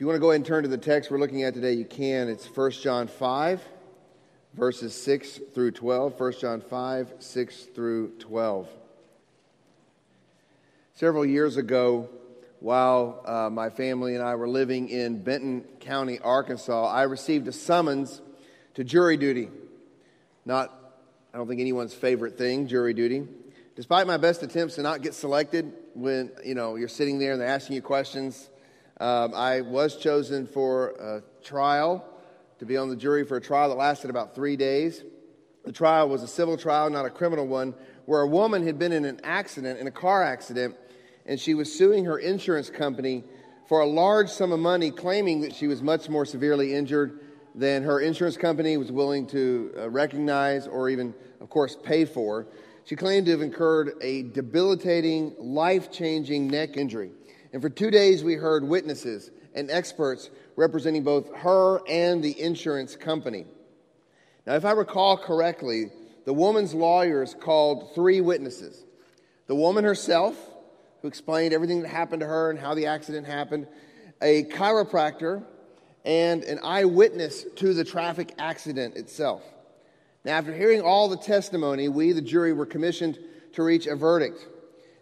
If you want to go ahead and turn to the text we're looking at today, you can. It's 1 John 5, verses 6 through 12. 1 John 5, 6 through 12. Several years ago, while uh, my family and I were living in Benton County, Arkansas, I received a summons to jury duty. Not, I don't think anyone's favorite thing, jury duty. Despite my best attempts to not get selected when, you know, you're sitting there and they're asking you questions, um, I was chosen for a trial, to be on the jury for a trial that lasted about three days. The trial was a civil trial, not a criminal one, where a woman had been in an accident, in a car accident, and she was suing her insurance company for a large sum of money, claiming that she was much more severely injured than her insurance company was willing to uh, recognize or even, of course, pay for. She claimed to have incurred a debilitating, life changing neck injury. And for two days, we heard witnesses and experts representing both her and the insurance company. Now, if I recall correctly, the woman's lawyers called three witnesses the woman herself, who explained everything that happened to her and how the accident happened, a chiropractor, and an eyewitness to the traffic accident itself. Now, after hearing all the testimony, we, the jury, were commissioned to reach a verdict.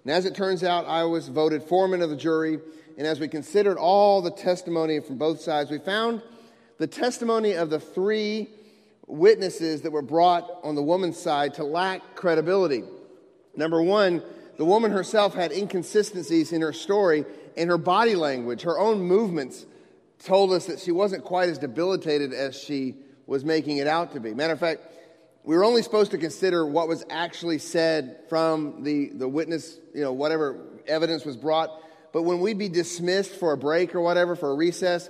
And as it turns out, I was voted foreman of the jury. And as we considered all the testimony from both sides, we found the testimony of the three witnesses that were brought on the woman's side to lack credibility. Number one, the woman herself had inconsistencies in her story and her body language. Her own movements told us that she wasn't quite as debilitated as she was making it out to be. Matter of fact, we were only supposed to consider what was actually said from the, the witness, you know, whatever evidence was brought. But when we'd be dismissed for a break or whatever, for a recess,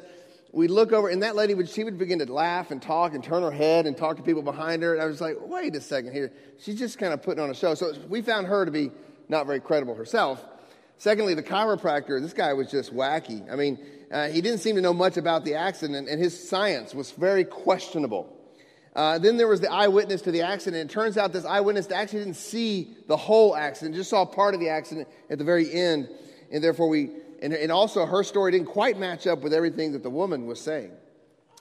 we'd look over, and that lady would, she would begin to laugh and talk and turn her head and talk to people behind her. And I was like, wait a second here. She's just kind of putting on a show. So we found her to be not very credible herself. Secondly, the chiropractor, this guy was just wacky. I mean, uh, he didn't seem to know much about the accident, and his science was very questionable. Uh, then there was the eyewitness to the accident. It turns out this eyewitness actually didn't see the whole accident, just saw part of the accident at the very end. And therefore, we, and, and also her story didn't quite match up with everything that the woman was saying.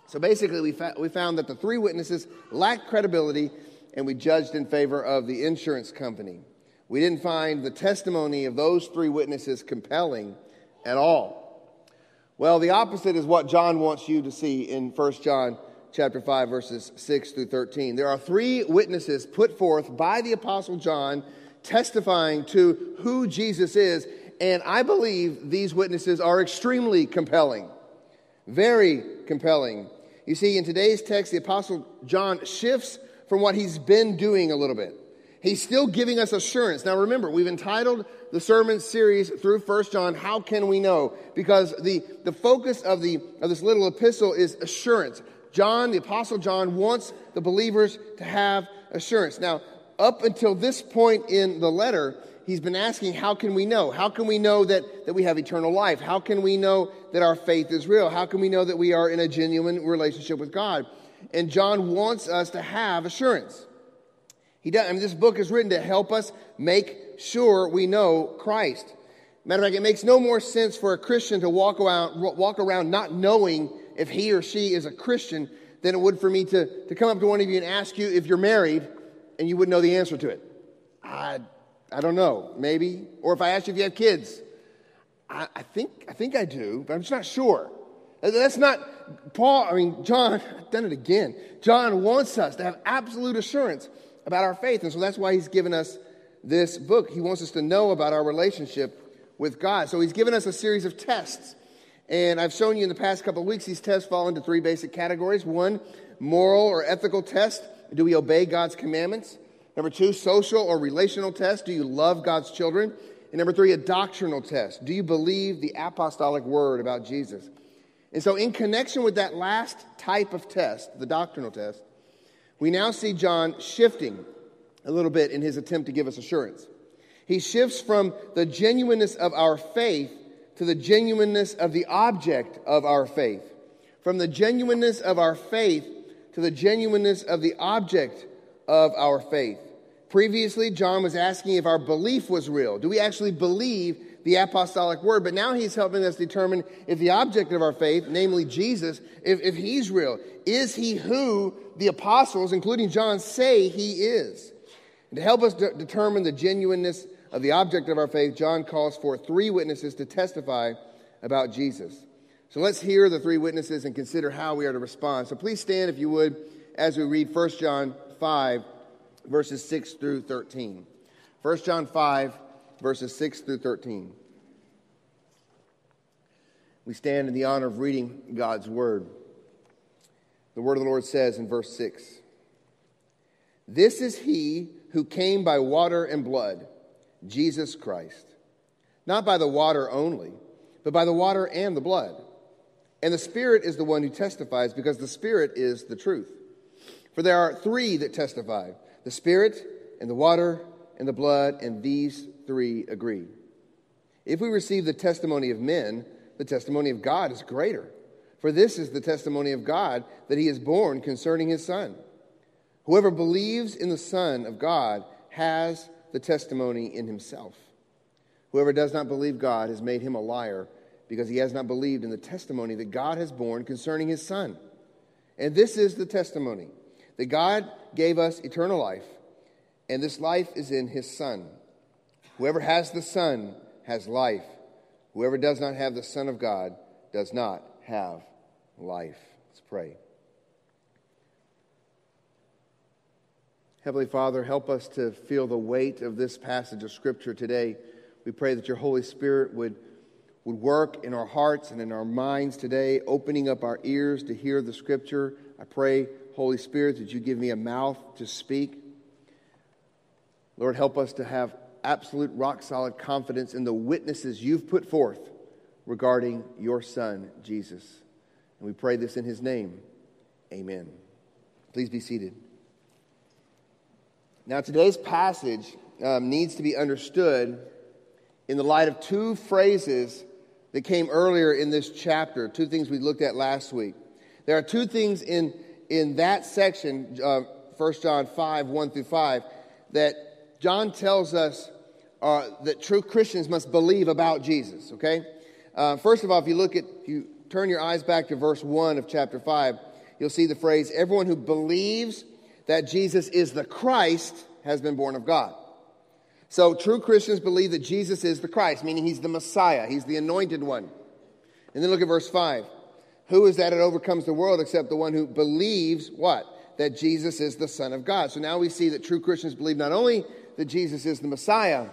So basically, we, fa- we found that the three witnesses lacked credibility, and we judged in favor of the insurance company. We didn't find the testimony of those three witnesses compelling at all. Well, the opposite is what John wants you to see in 1 John chapter 5, verses 6 through 13. There are three witnesses put forth by the Apostle John testifying to who Jesus is, and I believe these witnesses are extremely compelling. Very compelling. You see, in today's text, the Apostle John shifts from what he's been doing a little bit. He's still giving us assurance. Now remember, we've entitled the sermon series through First John, How Can We Know? Because the, the focus of, the, of this little epistle is assurance. John, the Apostle John, wants the believers to have assurance. Now, up until this point in the letter, he's been asking, How can we know? How can we know that, that we have eternal life? How can we know that our faith is real? How can we know that we are in a genuine relationship with God? And John wants us to have assurance. He does, I mean, this book is written to help us make sure we know Christ. Matter of fact, it makes no more sense for a Christian to walk around, walk around not knowing if he or she is a Christian than it would for me to, to come up to one of you and ask you if you're married and you wouldn't know the answer to it. I, I don't know, maybe. Or if I asked you if you have kids, I, I think, I think I do, but I'm just not sure. That's not Paul, I mean, John, I've done it again. John wants us to have absolute assurance about our faith. And so that's why he's given us this book. He wants us to know about our relationship with God. So he's given us a series of tests and I've shown you in the past couple of weeks, these tests fall into three basic categories. One, moral or ethical test. Do we obey God's commandments? Number two, social or relational test. Do you love God's children? And number three, a doctrinal test. Do you believe the apostolic word about Jesus? And so, in connection with that last type of test, the doctrinal test, we now see John shifting a little bit in his attempt to give us assurance. He shifts from the genuineness of our faith to the genuineness of the object of our faith. From the genuineness of our faith to the genuineness of the object of our faith. Previously, John was asking if our belief was real. Do we actually believe the apostolic word, but now he's helping us determine if the object of our faith, namely Jesus, if, if he's real. Is he who the apostles, including John, say he is? And to help us de- determine the genuineness of the object of our faith, John calls for three witnesses to testify about Jesus. So let's hear the three witnesses and consider how we are to respond. So please stand, if you would, as we read 1 John 5, verses 6 through 13. 1 John 5, verses 6 through 13. We stand in the honor of reading God's word. The word of the Lord says in verse 6 This is he who came by water and blood, Jesus Christ. Not by the water only, but by the water and the blood. And the Spirit is the one who testifies, because the Spirit is the truth. For there are three that testify the Spirit, and the water, and the blood, and these three agree. If we receive the testimony of men, the testimony of God is greater. For this is the testimony of God that he is borne concerning his Son. Whoever believes in the Son of God has the testimony in himself. Whoever does not believe God has made him a liar because he has not believed in the testimony that God has borne concerning his Son. And this is the testimony that God gave us eternal life, and this life is in his Son. Whoever has the Son has life. Whoever does not have the Son of God does not have life. Let's pray. Heavenly Father, help us to feel the weight of this passage of Scripture today. We pray that your Holy Spirit would, would work in our hearts and in our minds today, opening up our ears to hear the Scripture. I pray, Holy Spirit, that you give me a mouth to speak. Lord, help us to have absolute rock solid confidence in the witnesses you've put forth regarding your Son, Jesus. And we pray this in his name. Amen. Please be seated. Now, today's passage um, needs to be understood in the light of two phrases that came earlier in this chapter, two things we looked at last week. There are two things in, in that section, uh, 1 John 5, 1 through 5, that John tells us uh, that true Christians must believe about Jesus, okay? Uh, first of all, if you look at, if you turn your eyes back to verse 1 of chapter 5, you'll see the phrase, everyone who believes that Jesus is the Christ has been born of God. So true Christians believe that Jesus is the Christ, meaning he's the Messiah, he's the anointed one. And then look at verse 5. Who is that that overcomes the world except the one who believes what? That Jesus is the Son of God. So now we see that true Christians believe not only that Jesus is the Messiah,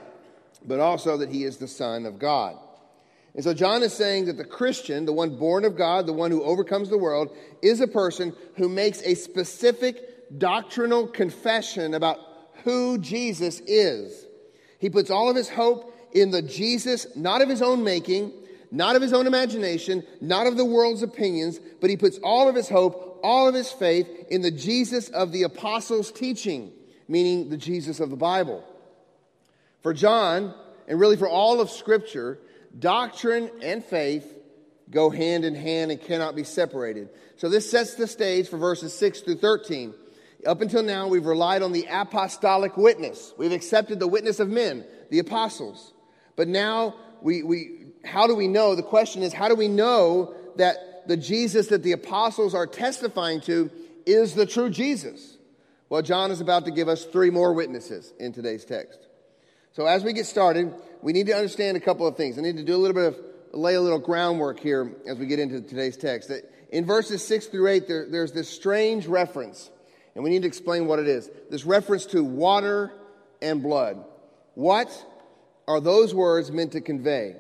but also that he is the Son of God. And so John is saying that the Christian, the one born of God, the one who overcomes the world, is a person who makes a specific doctrinal confession about who Jesus is. He puts all of his hope in the Jesus, not of his own making, not of his own imagination, not of the world's opinions, but he puts all of his hope, all of his faith in the Jesus of the apostles' teaching, meaning the Jesus of the Bible. For John, and really for all of Scripture, doctrine and faith go hand in hand and cannot be separated. So this sets the stage for verses 6 through 13. Up until now, we've relied on the apostolic witness. We've accepted the witness of men, the apostles. But now, we, we, how do we know? The question is, how do we know that the Jesus that the apostles are testifying to is the true Jesus? Well, John is about to give us three more witnesses in today's text. So as we get started, we need to understand a couple of things. I need to do a little bit of lay a little groundwork here as we get into today's text. In verses six through eight, there, there's this strange reference, and we need to explain what it is. This reference to water and blood. What are those words meant to convey?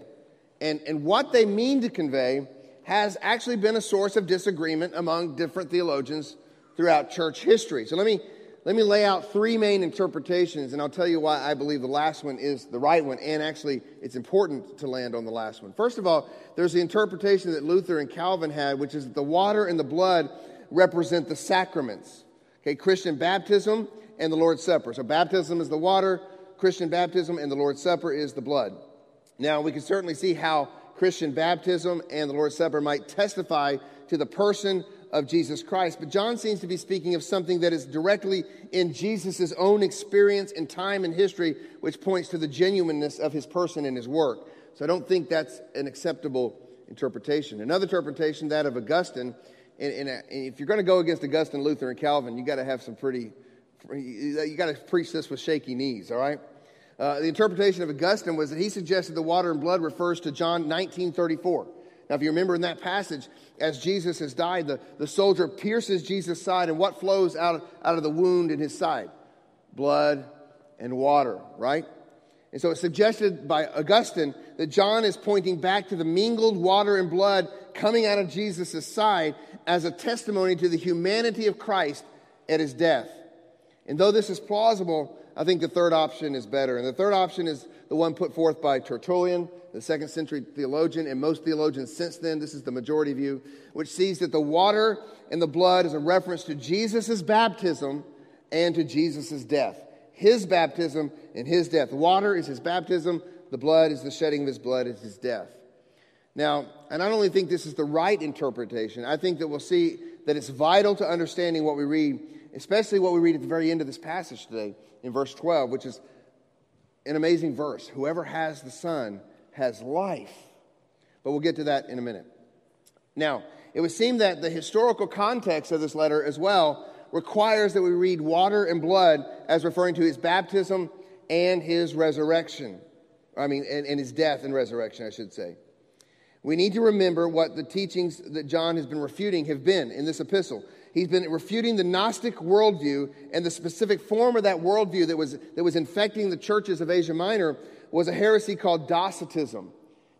And, and what they mean to convey has actually been a source of disagreement among different theologians throughout church history. So let me let me lay out three main interpretations, and I'll tell you why I believe the last one is the right one, and actually it's important to land on the last one. First of all, there's the interpretation that Luther and Calvin had, which is that the water and the blood represent the sacraments. Okay, Christian baptism and the Lord's Supper. So baptism is the water, Christian baptism, and the Lord's Supper is the blood. Now, we can certainly see how Christian baptism and the Lord's Supper might testify to the person of Jesus Christ. But John seems to be speaking of something that is directly in Jesus' own experience in time and history, which points to the genuineness of his person and his work. So I don't think that's an acceptable interpretation. Another interpretation, that of Augustine, and, and, and if you're going to go against Augustine, Luther, and Calvin, you got to have some pretty, you got to preach this with shaky knees, all right? Uh, the interpretation of Augustine was that he suggested the water and blood refers to John 19:34. Now, if you remember in that passage, as Jesus has died, the, the soldier pierces Jesus' side, and what flows out out of the wound in his side? Blood and water, right? And so it's suggested by Augustine that John is pointing back to the mingled water and blood coming out of Jesus' side as a testimony to the humanity of Christ at his death. And though this is plausible, I think the third option is better. And the third option is the one put forth by Tertullian, the second century theologian, and most theologians since then. This is the majority view, which sees that the water and the blood is a reference to Jesus' baptism and to Jesus' death. His baptism and his death. Water is his baptism, the blood is the shedding of his blood, is his death. Now, and I don't only think this is the right interpretation, I think that we'll see that it's vital to understanding what we read, especially what we read at the very end of this passage today in verse 12, which is an amazing verse. Whoever has the Son has life. But we'll get to that in a minute. Now, it would seem that the historical context of this letter as well requires that we read water and blood as referring to his baptism and his resurrection. I mean, and, and his death and resurrection, I should say. We need to remember what the teachings that John has been refuting have been in this epistle. He's been refuting the Gnostic worldview and the specific form of that worldview that was, that was infecting the churches of Asia Minor was a heresy called Docetism.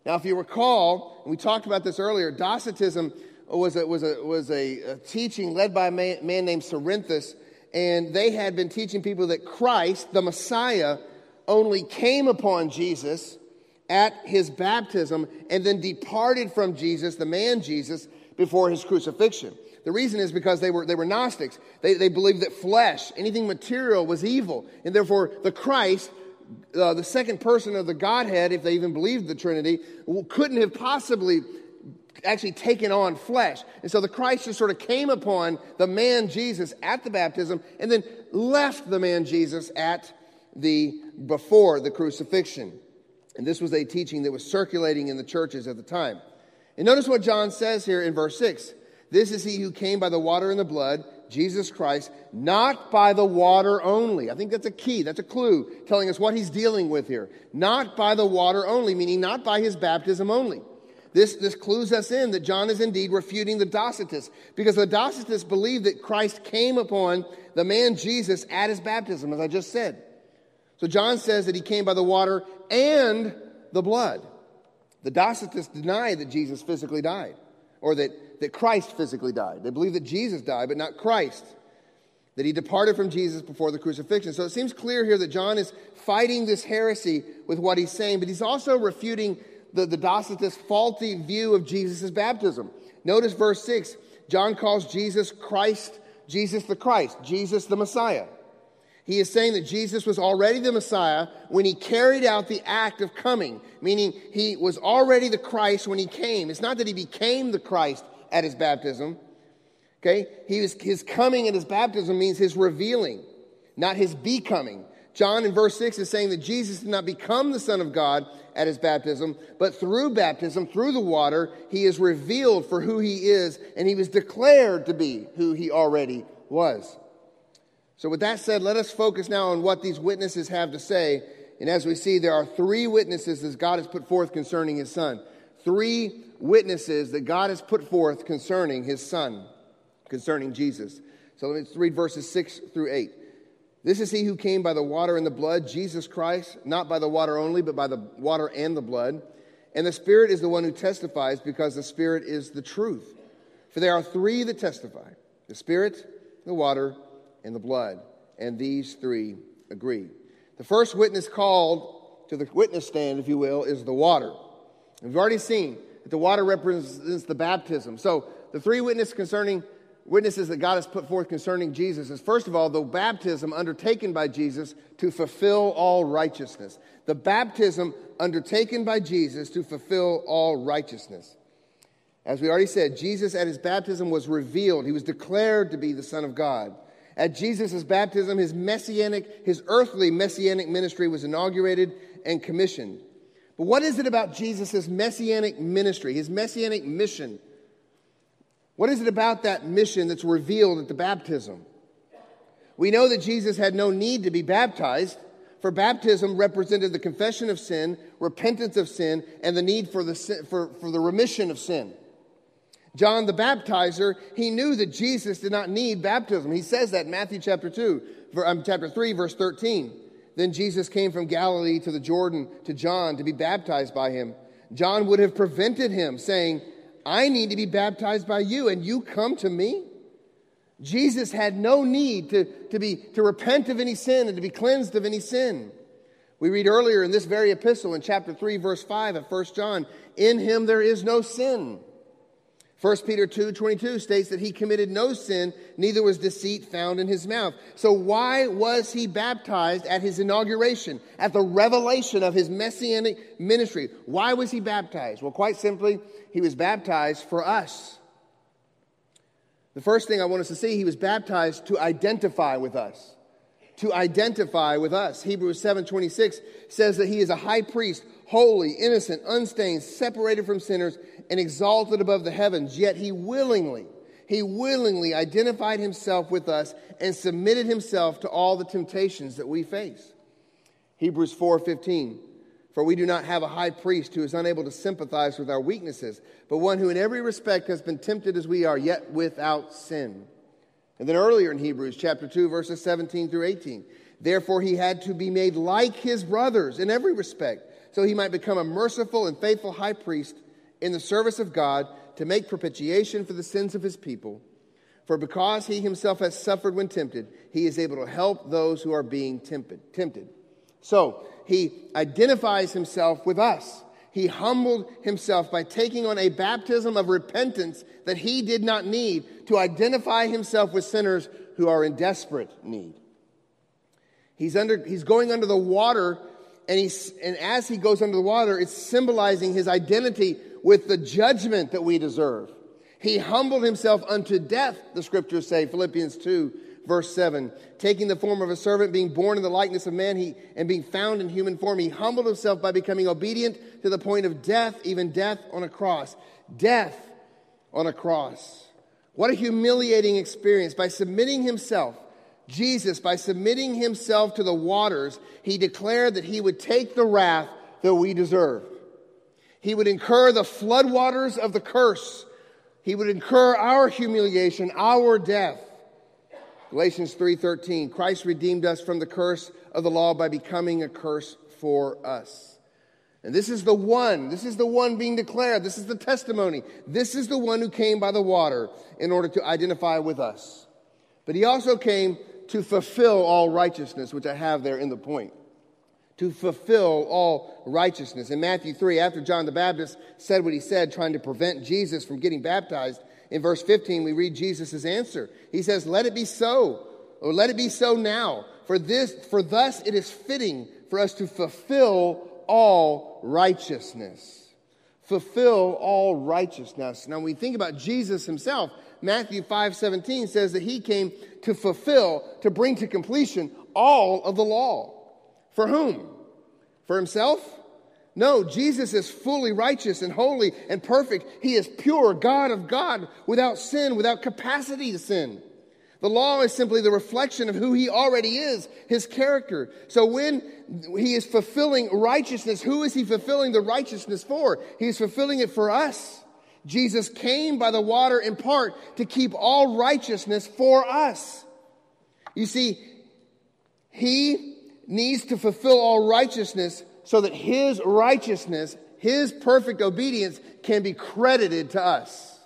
Now, if you recall, and we talked about this earlier, Docetism was a, was a, was a, a teaching led by a man, man named Cerinthus, and they had been teaching people that Christ, the Messiah, only came upon Jesus at his baptism and then departed from Jesus, the man Jesus, before his crucifixion. The reason is because they were, they were Gnostics. They, they believed that flesh, anything material, was evil. And therefore, the Christ, uh, the second person of the Godhead, if they even believed the Trinity, couldn't have possibly actually taken on flesh. And so the Christ just sort of came upon the man Jesus at the baptism and then left the man Jesus at the before the crucifixion. And this was a teaching that was circulating in the churches at the time. And notice what John says here in verse 6. This is he who came by the water and the blood, Jesus Christ, not by the water only. I think that's a key, that's a clue telling us what he's dealing with here. Not by the water only, meaning not by his baptism only. This, this clues us in that John is indeed refuting the Docetists, because the Docetists believed that Christ came upon the man Jesus at his baptism, as I just said. So John says that he came by the water and the blood. The Docetists deny that Jesus physically died, or that, that Christ physically died. They believe that Jesus died, but not Christ. That he departed from Jesus before the crucifixion. So it seems clear here that John is fighting this heresy with what he's saying, but he's also refuting the, the Docetist faulty view of Jesus' baptism. Notice verse 6. John calls Jesus Christ, Jesus the Christ, Jesus the Messiah. He is saying that Jesus was already the Messiah when he carried out the act of coming, meaning he was already the Christ when he came. It's not that he became the Christ at his baptism. Okay? He was, his coming at his baptism means his revealing, not his becoming. John in verse 6 is saying that Jesus did not become the Son of God at his baptism, but through baptism, through the water, he is revealed for who he is, and he was declared to be who he already was. So, with that said, let us focus now on what these witnesses have to say. And as we see, there are three witnesses that God has put forth concerning his son. Three witnesses that God has put forth concerning his son, concerning Jesus. So let's read verses 6 through 8. This is he who came by the water and the blood, Jesus Christ, not by the water only, but by the water and the blood. And the Spirit is the one who testifies, because the Spirit is the truth. For there are three that testify the Spirit, the water, and the blood. And these three agree. The first witness called to the witness stand, if you will, is the water. We've already seen that the water represents the baptism. So the three witnesses concerning witnesses that God has put forth concerning Jesus is first of all the baptism undertaken by Jesus to fulfill all righteousness. The baptism undertaken by Jesus to fulfill all righteousness. As we already said, Jesus at his baptism was revealed. He was declared to be the Son of God. At Jesus' baptism, his messianic, his earthly messianic ministry was inaugurated and commissioned. But what is it about Jesus' messianic ministry, his messianic mission? What is it about that mission that's revealed at the baptism? We know that Jesus had no need to be baptized, for baptism represented the confession of sin, repentance of sin, and the need for the, for, for the remission of sin. John the baptizer, he knew that Jesus did not need baptism. He says that in Matthew chapter 2, um, chapter 3, verse 13. Then Jesus came from Galilee to the Jordan to John to be baptized by him. John would have prevented him, saying, I need to be baptized by you, and you come to me? Jesus had no need to, to, be, to repent of any sin and to be cleansed of any sin. We read earlier in this very epistle in chapter 3, verse 5 of 1 John, In him there is no sin. 1 Peter 2 22 states that he committed no sin, neither was deceit found in his mouth. So, why was he baptized at his inauguration, at the revelation of his messianic ministry? Why was he baptized? Well, quite simply, he was baptized for us. The first thing I want us to see, he was baptized to identify with us. To identify with us. Hebrews 7:26 says that he is a high priest, holy, innocent, unstained, separated from sinners, and exalted above the heavens. Yet he willingly, he willingly identified himself with us and submitted himself to all the temptations that we face. Hebrews 4:15 for we do not have a high priest who is unable to sympathize with our weaknesses, but one who in every respect has been tempted as we are, yet without sin. And then earlier in Hebrews chapter 2, verses 17 through 18, therefore he had to be made like his brothers in every respect, so he might become a merciful and faithful high priest in the service of God to make propitiation for the sins of his people. For because he himself has suffered when tempted, he is able to help those who are being tempted. tempted. So, he identifies himself with us. He humbled himself by taking on a baptism of repentance that he did not need to identify himself with sinners who are in desperate need. He's, under, he's going under the water, and, he's, and as he goes under the water, it's symbolizing his identity with the judgment that we deserve. He humbled himself unto death, the scriptures say, Philippians 2, verse 7. Taking the form of a servant, being born in the likeness of man, he, and being found in human form, he humbled himself by becoming obedient to the point of death, even death on a cross. Death on a cross. What a humiliating experience. By submitting himself, Jesus, by submitting himself to the waters, he declared that he would take the wrath that we deserve. He would incur the floodwaters of the curse. He would incur our humiliation, our death. Galatians 3:13 Christ redeemed us from the curse of the law by becoming a curse for us. And this is the one, this is the one being declared, this is the testimony. This is the one who came by the water in order to identify with us. But he also came to fulfill all righteousness, which I have there in the point. To fulfill all righteousness. In Matthew 3, after John the Baptist said what he said, trying to prevent Jesus from getting baptized, in verse 15, we read Jesus' answer. He says, Let it be so, or let it be so now. For this, for thus it is fitting for us to fulfill all righteousness. Fulfill all righteousness. Now, when we think about Jesus himself, Matthew 5 17 says that he came to fulfill, to bring to completion all of the law. For whom? For himself? No, Jesus is fully righteous and holy and perfect. He is pure, God of God, without sin, without capacity to sin. The law is simply the reflection of who he already is, his character. So when he is fulfilling righteousness, who is he fulfilling the righteousness for? He is fulfilling it for us. Jesus came by the water in part to keep all righteousness for us. You see, he needs to fulfill all righteousness so that his righteousness, his perfect obedience can be credited to us.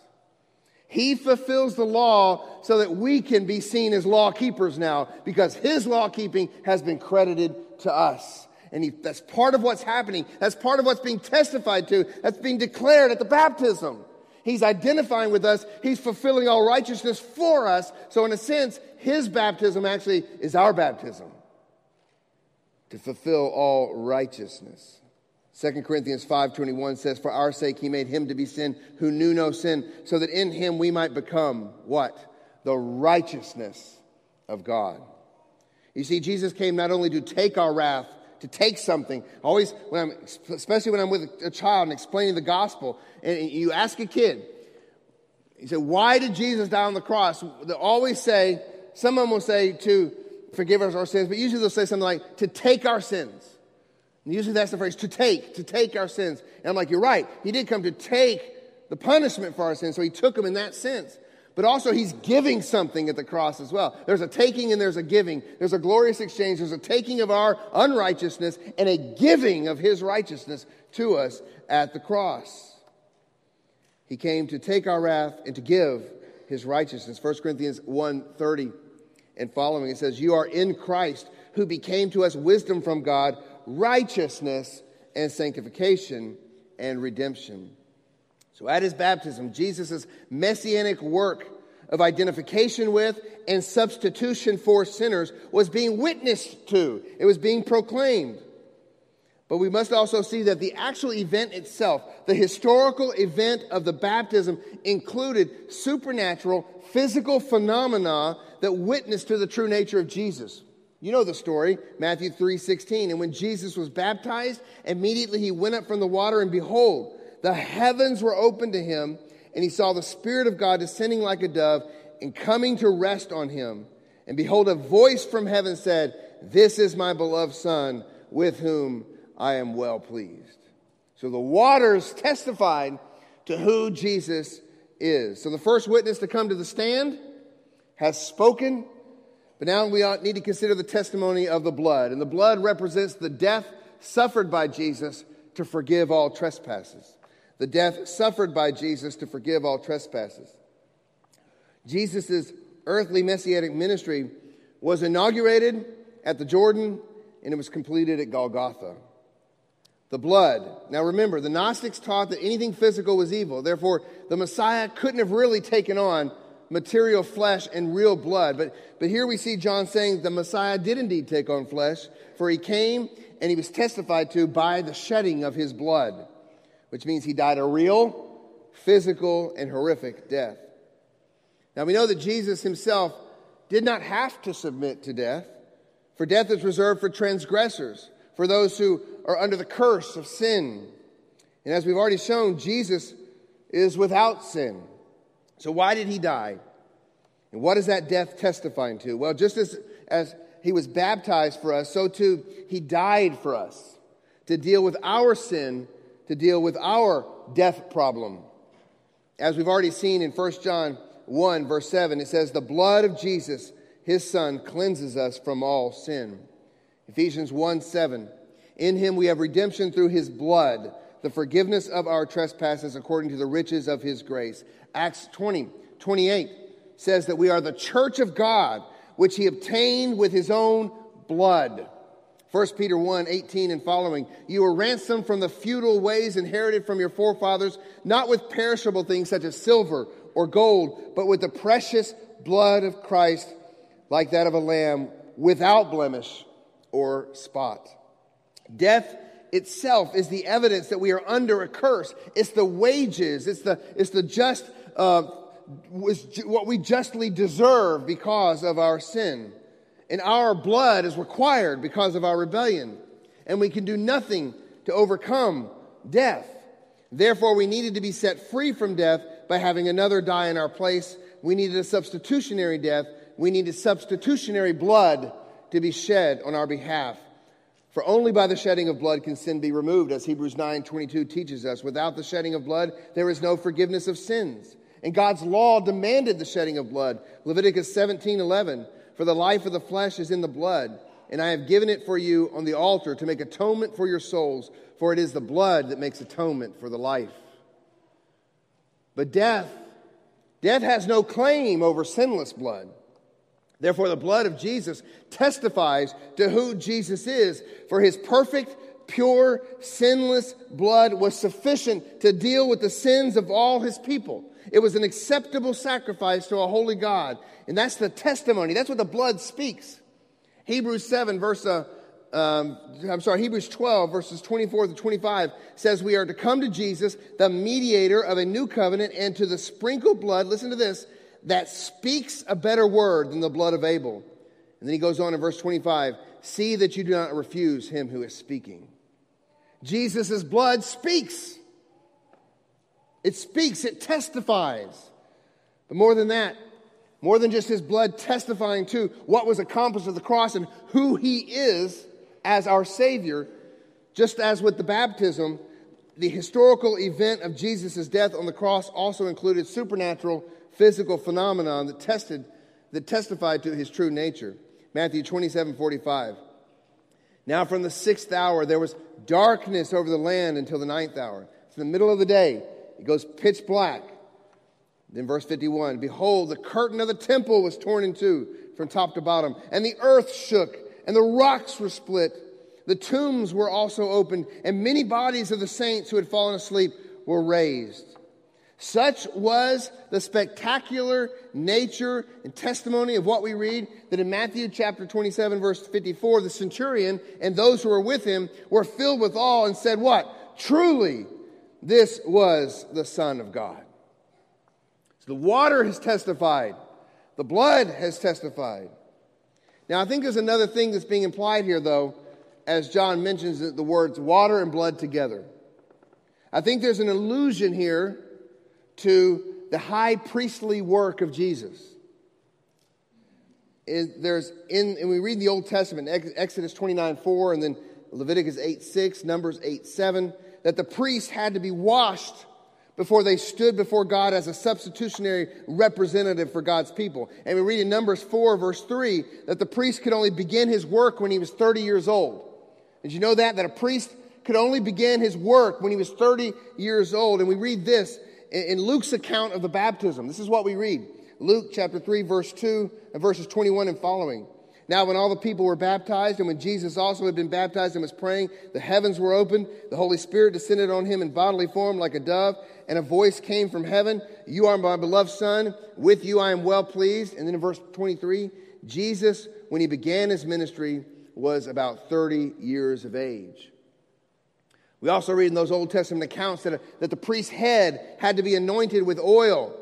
He fulfills the law so that we can be seen as law keepers now because his law keeping has been credited to us. And he, that's part of what's happening. That's part of what's being testified to. That's being declared at the baptism. He's identifying with us. He's fulfilling all righteousness for us. So, in a sense, his baptism actually is our baptism to fulfill all righteousness. 2 Corinthians 5:21 says for our sake he made him to be sin who knew no sin so that in him we might become what? The righteousness of God. You see Jesus came not only to take our wrath to take something. Always, when I'm, especially when I'm with a child and explaining the gospel, and you ask a kid, you say, Why did Jesus die on the cross? They always say, someone will say to forgive us our sins, but usually they'll say something like, To take our sins. And usually that's the phrase, to take, to take our sins. And I'm like, You're right. He did come to take the punishment for our sins, so he took them in that sense but also he's giving something at the cross as well. There's a taking and there's a giving. There's a glorious exchange. There's a taking of our unrighteousness and a giving of his righteousness to us at the cross. He came to take our wrath and to give his righteousness. 1 Corinthians 1:30 and following it says, "You are in Christ, who became to us wisdom from God, righteousness and sanctification and redemption." So at his baptism, Jesus' messianic work of identification with and substitution for sinners was being witnessed to, it was being proclaimed. But we must also see that the actual event itself, the historical event of the baptism, included supernatural, physical phenomena that witnessed to the true nature of Jesus. You know the story, Matthew 3 16. And when Jesus was baptized, immediately he went up from the water, and behold, the heavens were opened to him, and he saw the Spirit of God descending like a dove and coming to rest on him. And behold, a voice from heaven said, This is my beloved Son, with whom I am well pleased. So the waters testified to who Jesus is. So the first witness to come to the stand has spoken, but now we need to consider the testimony of the blood. And the blood represents the death suffered by Jesus to forgive all trespasses the death suffered by Jesus to forgive all trespasses. Jesus' earthly messianic ministry was inaugurated at the Jordan and it was completed at Golgotha. The blood. Now remember, the Gnostics taught that anything physical was evil. Therefore, the Messiah couldn't have really taken on material flesh and real blood. But, but here we see John saying the Messiah did indeed take on flesh, for he came and he was testified to by the shedding of his blood which means he died a real, physical, and horrific death. Now we know that Jesus himself did not have to submit to death, for death is reserved for transgressors, for those who are under the curse of sin. And as we've already shown, Jesus is without sin. So why did he die? And what is that death testifying to? Well, just as, as he was baptized for us, so too he died for us to deal with our sin to deal with our death problem. As we've already seen in 1 John 1, verse 7, it says, The blood of Jesus, his son, cleanses us from all sin. Ephesians 1 7, In him we have redemption through his blood, the forgiveness of our trespasses according to the riches of his grace. Acts 20 28 says that we are the church of God, which he obtained with his own blood. 1 Peter 1 18 and following. You were ransomed from the futile ways inherited from your forefathers, not with perishable things such as silver or gold, but with the precious blood of Christ, like that of a lamb, without blemish or spot. Death itself is the evidence that we are under a curse. It's the wages, it's the, it's the just, uh, what we justly deserve because of our sin and our blood is required because of our rebellion, and we can do nothing to overcome death. Therefore, we needed to be set free from death by having another die in our place. We needed a substitutionary death. We needed substitutionary blood to be shed on our behalf. For only by the shedding of blood can sin be removed, as Hebrews 9 22 teaches us. Without the shedding of blood, there is no forgiveness of sins. And God's law demanded the shedding of blood. Leviticus 17 11 for the life of the flesh is in the blood, and I have given it for you on the altar to make atonement for your souls, for it is the blood that makes atonement for the life. But death, death has no claim over sinless blood. Therefore, the blood of Jesus testifies to who Jesus is, for his perfect, pure, sinless blood was sufficient to deal with the sins of all his people. It was an acceptable sacrifice to a holy God. And that's the testimony. That's what the blood speaks. Hebrews 7, verse, uh, um, I'm sorry, Hebrews 12, verses 24 to 25 says, We are to come to Jesus, the mediator of a new covenant, and to the sprinkled blood, listen to this, that speaks a better word than the blood of Abel. And then he goes on in verse 25 See that you do not refuse him who is speaking. Jesus' blood speaks. It speaks, it testifies. But more than that, more than just his blood testifying to what was accomplished at the cross and who he is as our Savior, just as with the baptism, the historical event of Jesus' death on the cross also included supernatural physical phenomenon that tested that testified to his true nature. Matthew 27 45. Now, from the sixth hour, there was darkness over the land until the ninth hour. It's the middle of the day. It goes pitch black. Then, verse 51 Behold, the curtain of the temple was torn in two from top to bottom, and the earth shook, and the rocks were split. The tombs were also opened, and many bodies of the saints who had fallen asleep were raised. Such was the spectacular nature and testimony of what we read that in Matthew chapter 27, verse 54, the centurion and those who were with him were filled with awe and said, What? Truly, this was the Son of God. So the water has testified, the blood has testified. Now, I think there's another thing that's being implied here, though, as John mentions the words water and blood together. I think there's an allusion here to the high priestly work of Jesus. there's in, and we read the Old Testament, Exodus 29 4, and then Leviticus 8 6, Numbers 8 7, that the priests had to be washed before they stood before God as a substitutionary representative for God's people. And we read in Numbers 4, verse 3, that the priest could only begin his work when he was 30 years old. Did you know that? That a priest could only begin his work when he was 30 years old. And we read this in Luke's account of the baptism. This is what we read Luke chapter 3, verse 2, and verses 21 and following. Now, when all the people were baptized, and when Jesus also had been baptized and was praying, the heavens were opened, the Holy Spirit descended on him in bodily form like a dove, and a voice came from heaven You are my beloved Son, with you I am well pleased. And then in verse 23, Jesus, when he began his ministry, was about 30 years of age. We also read in those Old Testament accounts that, that the priest's head had to be anointed with oil.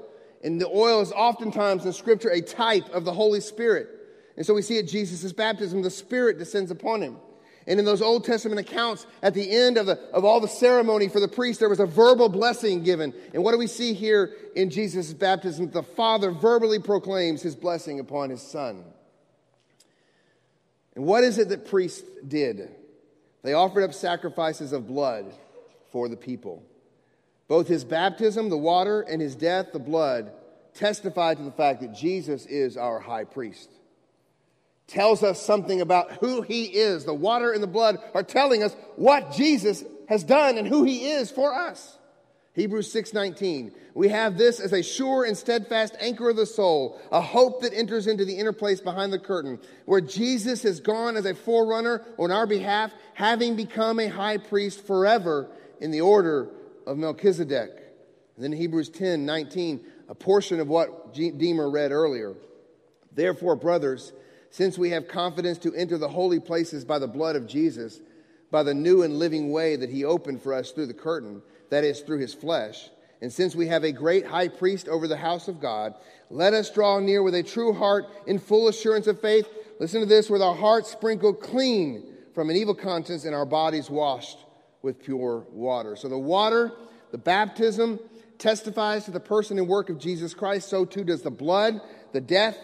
And the oil is oftentimes in Scripture a type of the Holy Spirit. And so we see at Jesus' baptism, the Spirit descends upon him. And in those Old Testament accounts, at the end of, the, of all the ceremony for the priest, there was a verbal blessing given. And what do we see here in Jesus' baptism? The Father verbally proclaims his blessing upon his Son. And what is it that priests did? They offered up sacrifices of blood for the people. Both his baptism, the water, and his death, the blood, testify to the fact that Jesus is our high priest. Tells us something about who he is. The water and the blood are telling us what Jesus has done and who he is for us. Hebrews 6:19. We have this as a sure and steadfast anchor of the soul, a hope that enters into the inner place behind the curtain, where Jesus has gone as a forerunner on our behalf, having become a high priest forever in the order of Melchizedek. And then Hebrews 10:19, a portion of what Deemer read earlier. Therefore, brothers, since we have confidence to enter the holy places by the blood of Jesus, by the new and living way that he opened for us through the curtain, that is, through his flesh. And since we have a great high priest over the house of God, let us draw near with a true heart in full assurance of faith. Listen to this with our hearts sprinkled clean from an evil conscience and our bodies washed with pure water. So the water, the baptism, testifies to the person and work of Jesus Christ. So too does the blood, the death,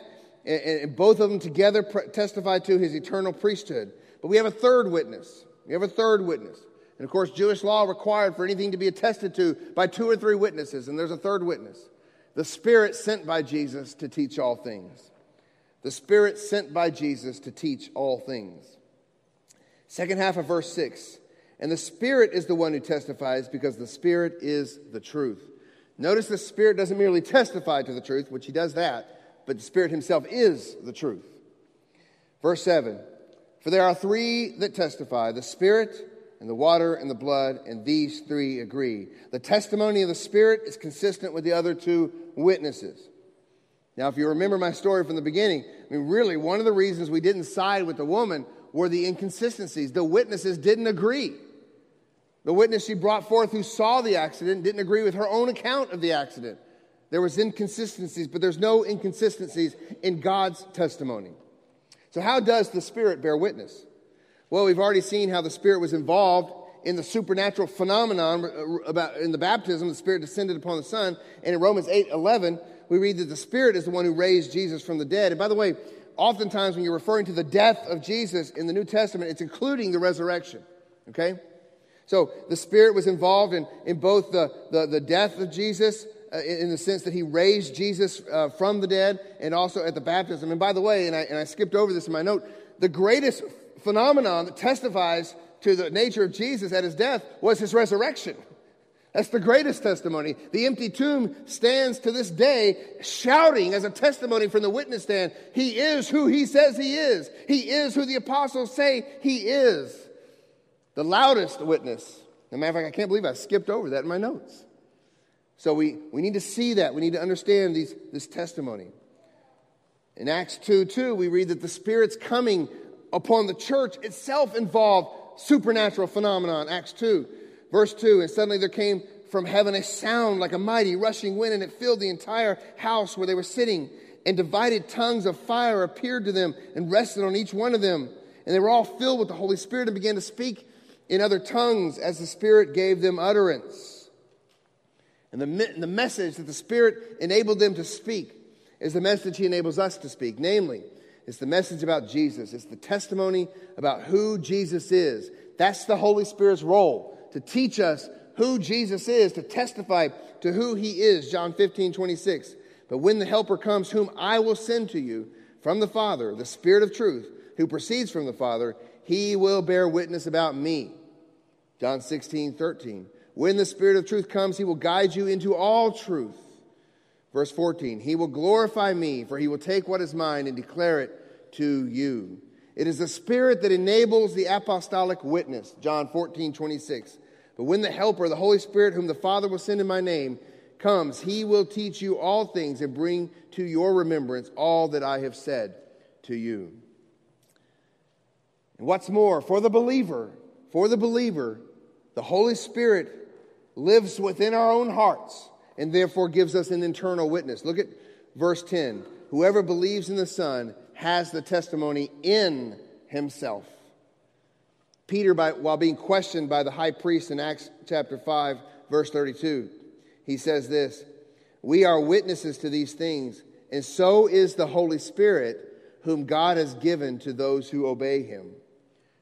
and both of them together testify to his eternal priesthood. But we have a third witness. We have a third witness. And of course, Jewish law required for anything to be attested to by two or three witnesses, and there's a third witness the Spirit sent by Jesus to teach all things. The Spirit sent by Jesus to teach all things. Second half of verse 6 And the Spirit is the one who testifies because the Spirit is the truth. Notice the Spirit doesn't merely testify to the truth, which he does that, but the Spirit himself is the truth. Verse 7 For there are three that testify the Spirit, and the water and the blood, and these three agree. The testimony of the Spirit is consistent with the other two witnesses. Now, if you remember my story from the beginning, I mean, really, one of the reasons we didn't side with the woman were the inconsistencies. The witnesses didn't agree. The witness she brought forth who saw the accident didn't agree with her own account of the accident. There was inconsistencies, but there's no inconsistencies in God's testimony. So, how does the Spirit bear witness? Well, we've already seen how the Spirit was involved in the supernatural phenomenon about in the baptism, the Spirit descended upon the Son. And in Romans 8 11, we read that the Spirit is the one who raised Jesus from the dead. And by the way, oftentimes when you're referring to the death of Jesus in the New Testament, it's including the resurrection. Okay? So the Spirit was involved in, in both the, the, the death of Jesus, uh, in, in, the sense that he raised Jesus uh, from the dead, and also at the baptism. And by the way, and I, and I skipped over this in my note, the greatest phenomenon that testifies to the nature of Jesus at his death was his resurrection. That's the greatest testimony. The empty tomb stands to this day shouting as a testimony from the witness stand He is who He says He is. He is who the apostles say He is. The loudest witness. As a matter of fact, I can't believe I skipped over that in my notes. So we, we need to see that. We need to understand these, this testimony. In Acts 2 2, we read that the Spirit's coming upon the church itself involved supernatural phenomenon. Acts 2 Verse 2 And suddenly there came from heaven a sound like a mighty rushing wind, and it filled the entire house where they were sitting. And divided tongues of fire appeared to them and rested on each one of them. And they were all filled with the Holy Spirit and began to speak in other tongues as the Spirit gave them utterance. And the, the message that the Spirit enabled them to speak is the message He enables us to speak. Namely, it's the message about Jesus, it's the testimony about who Jesus is. That's the Holy Spirit's role to teach us who Jesus is, to testify to who he is. John 15, 26. But when the Helper comes, whom I will send to you from the Father, the Spirit of truth, who proceeds from the Father, he will bear witness about me. John 16, 13. When the Spirit of truth comes, he will guide you into all truth. Verse 14. He will glorify me, for he will take what is mine and declare it to you. It is the Spirit that enables the apostolic witness. John 14, 26. But when the Helper, the Holy Spirit, whom the Father will send in my name, comes, he will teach you all things and bring to your remembrance all that I have said to you. And what's more, for the believer, for the believer, the Holy Spirit lives within our own hearts and therefore gives us an internal witness. Look at verse 10. Whoever believes in the Son has the testimony in himself. Peter, by, while being questioned by the high priest in Acts chapter 5, verse 32, he says this We are witnesses to these things, and so is the Holy Spirit, whom God has given to those who obey him.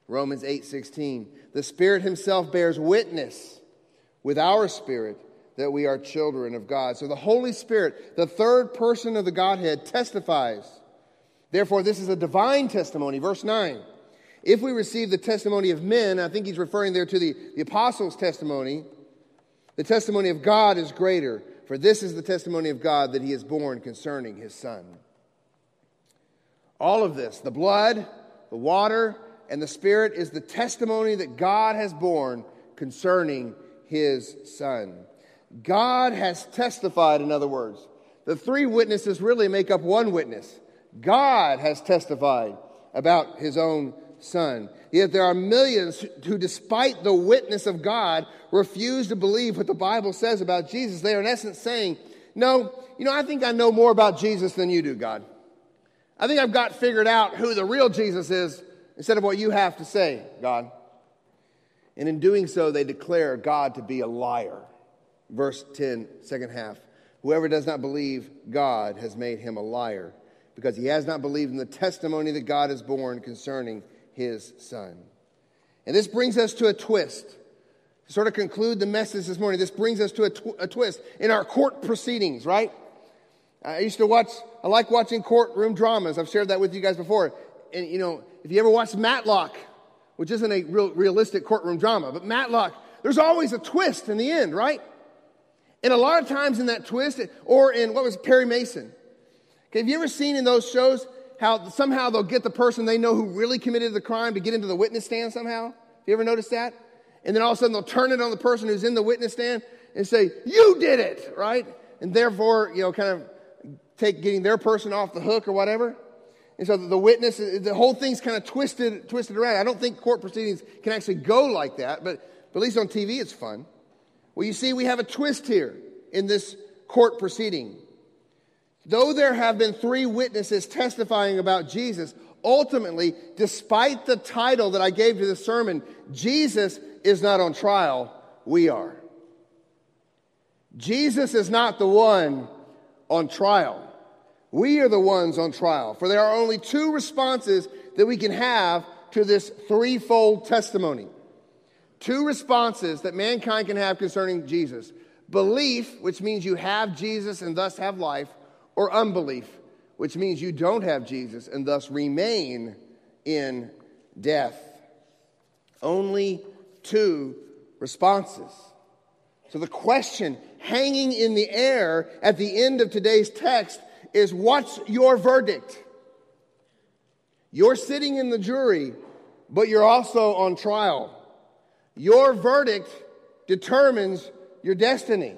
Romans 8 16. The Spirit Himself bears witness with our spirit that we are children of God. So the Holy Spirit, the third person of the Godhead, testifies. Therefore, this is a divine testimony. Verse 9. If we receive the testimony of men, I think he's referring there to the, the apostles' testimony, the testimony of God is greater, for this is the testimony of God that he is borne concerning his son. All of this, the blood, the water, and the Spirit, is the testimony that God has borne concerning his son. God has testified, in other words. The three witnesses really make up one witness. God has testified about his own Son. Yet there are millions who, despite the witness of God, refuse to believe what the Bible says about Jesus. They are, in essence, saying, No, you know, I think I know more about Jesus than you do, God. I think I've got figured out who the real Jesus is instead of what you have to say, God. And in doing so, they declare God to be a liar. Verse 10, second half. Whoever does not believe God has made him a liar because he has not believed in the testimony that God has borne concerning his son. And this brings us to a twist. To sort of conclude the message this morning, this brings us to a, tw- a twist in our court proceedings, right? I used to watch, I like watching courtroom dramas. I've shared that with you guys before. And, you know, if you ever watch Matlock, which isn't a real realistic courtroom drama, but Matlock, there's always a twist in the end, right? And a lot of times in that twist, or in what was Perry Mason. Okay, have you ever seen in those shows how somehow they'll get the person they know who really committed the crime to get into the witness stand somehow? Have you ever noticed that? And then all of a sudden they'll turn it on the person who's in the witness stand and say, You did it, right? And therefore, you know, kind of take getting their person off the hook or whatever. And so the witness, the whole thing's kind of twisted, twisted around. I don't think court proceedings can actually go like that, but, but at least on TV it's fun. Well, you see, we have a twist here in this court proceeding. Though there have been three witnesses testifying about Jesus, Ultimately, despite the title that I gave to the sermon, Jesus is not on trial, we are. Jesus is not the one on trial. We are the ones on trial. For there are only two responses that we can have to this threefold testimony. Two responses that mankind can have concerning Jesus belief, which means you have Jesus and thus have life, or unbelief, which means you don't have Jesus and thus remain in death. Only two responses. So the question hanging in the air at the end of today's text is what's your verdict? You're sitting in the jury, but you're also on trial. Your verdict determines your destiny.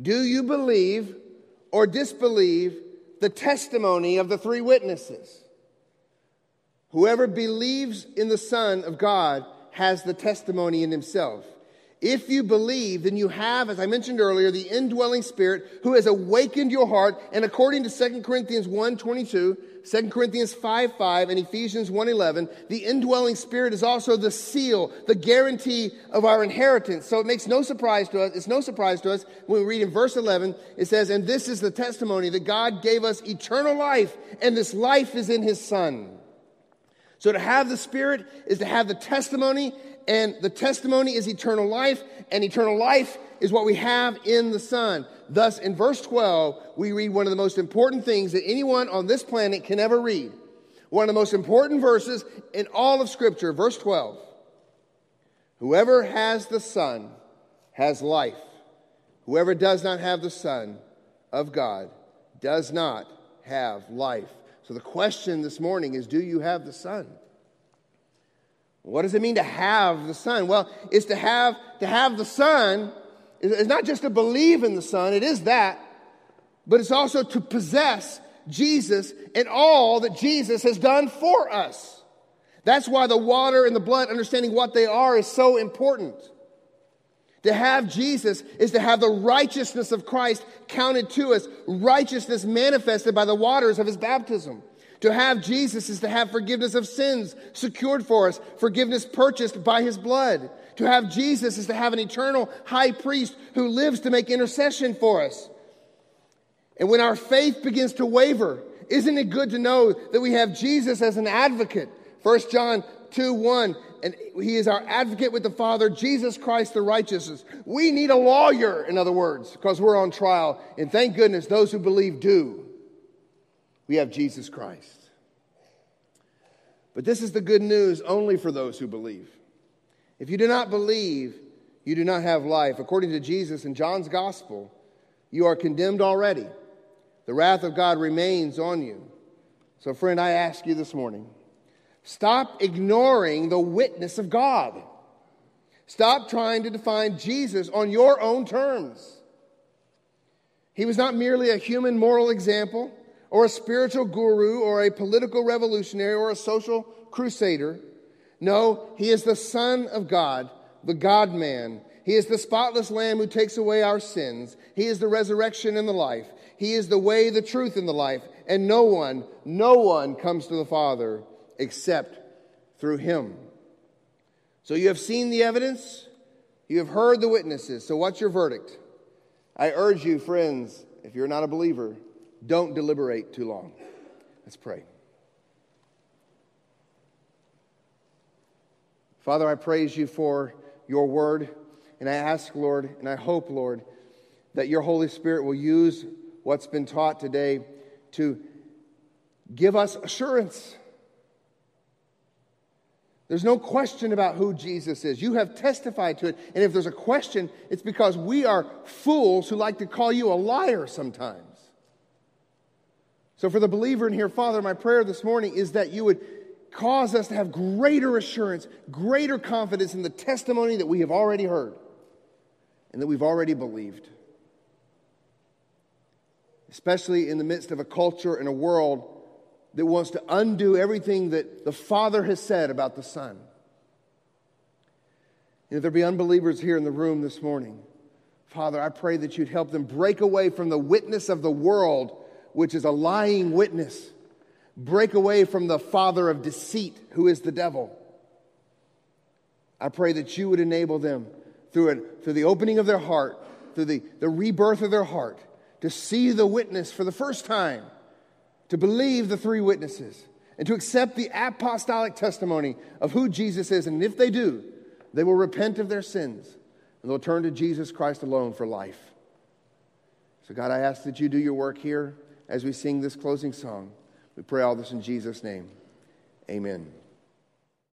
Do you believe or disbelieve the testimony of the three witnesses? Whoever believes in the Son of God has the testimony in himself. If you believe, then you have, as I mentioned earlier, the indwelling spirit who has awakened your heart. And according to 2 Corinthians 1 22, 2 Corinthians 5 5, and Ephesians 1 11, the indwelling spirit is also the seal, the guarantee of our inheritance. So it makes no surprise to us, it's no surprise to us when we read in verse 11, it says, And this is the testimony that God gave us eternal life, and this life is in his Son. So to have the Spirit is to have the testimony, and the testimony is eternal life, and eternal life is what we have in the Son. Thus, in verse 12, we read one of the most important things that anyone on this planet can ever read. One of the most important verses in all of Scripture, verse 12. Whoever has the Son has life. Whoever does not have the Son of God does not have life. So the question this morning is do you have the Son? What does it mean to have the Son? Well, it's to have to have the Son is not just to believe in the Son, it is that, but it's also to possess Jesus and all that Jesus has done for us. That's why the water and the blood, understanding what they are, is so important. To have Jesus is to have the righteousness of Christ counted to us, righteousness manifested by the waters of his baptism. To have Jesus is to have forgiveness of sins secured for us, forgiveness purchased by his blood. To have Jesus is to have an eternal high priest who lives to make intercession for us. And when our faith begins to waver, isn't it good to know that we have Jesus as an advocate? 1 John 2 1, and he is our advocate with the Father, Jesus Christ the righteousness. We need a lawyer, in other words, because we're on trial. And thank goodness those who believe do we have Jesus Christ. But this is the good news only for those who believe. If you do not believe, you do not have life. According to Jesus in John's gospel, you are condemned already. The wrath of God remains on you. So, friend, I ask you this morning stop ignoring the witness of God. Stop trying to define Jesus on your own terms. He was not merely a human moral example or a spiritual guru or a political revolutionary or a social crusader. No, he is the Son of God, the God man. He is the spotless Lamb who takes away our sins. He is the resurrection and the life. He is the way, the truth, and the life. And no one, no one comes to the Father except through him. So you have seen the evidence, you have heard the witnesses. So what's your verdict? I urge you, friends, if you're not a believer, don't deliberate too long. Let's pray. Father, I praise you for your word, and I ask, Lord, and I hope, Lord, that your Holy Spirit will use what's been taught today to give us assurance. There's no question about who Jesus is. You have testified to it. And if there's a question, it's because we are fools who like to call you a liar sometimes. So, for the believer in here, Father, my prayer this morning is that you would cause us to have greater assurance, greater confidence in the testimony that we have already heard and that we've already believed. Especially in the midst of a culture and a world that wants to undo everything that the Father has said about the Son. And if there be unbelievers here in the room this morning, Father, I pray that you'd help them break away from the witness of the world which is a lying witness. break away from the father of deceit, who is the devil. I pray that you would enable them through, it, through the opening of their heart, through the, the rebirth of their heart, to see the witness for the first time, to believe the three witnesses, and to accept the apostolic testimony of who Jesus is. And if they do, they will repent of their sins and they'll turn to Jesus Christ alone for life. So, God, I ask that you do your work here as we sing this closing song. We pray all this in Jesus' name. Amen.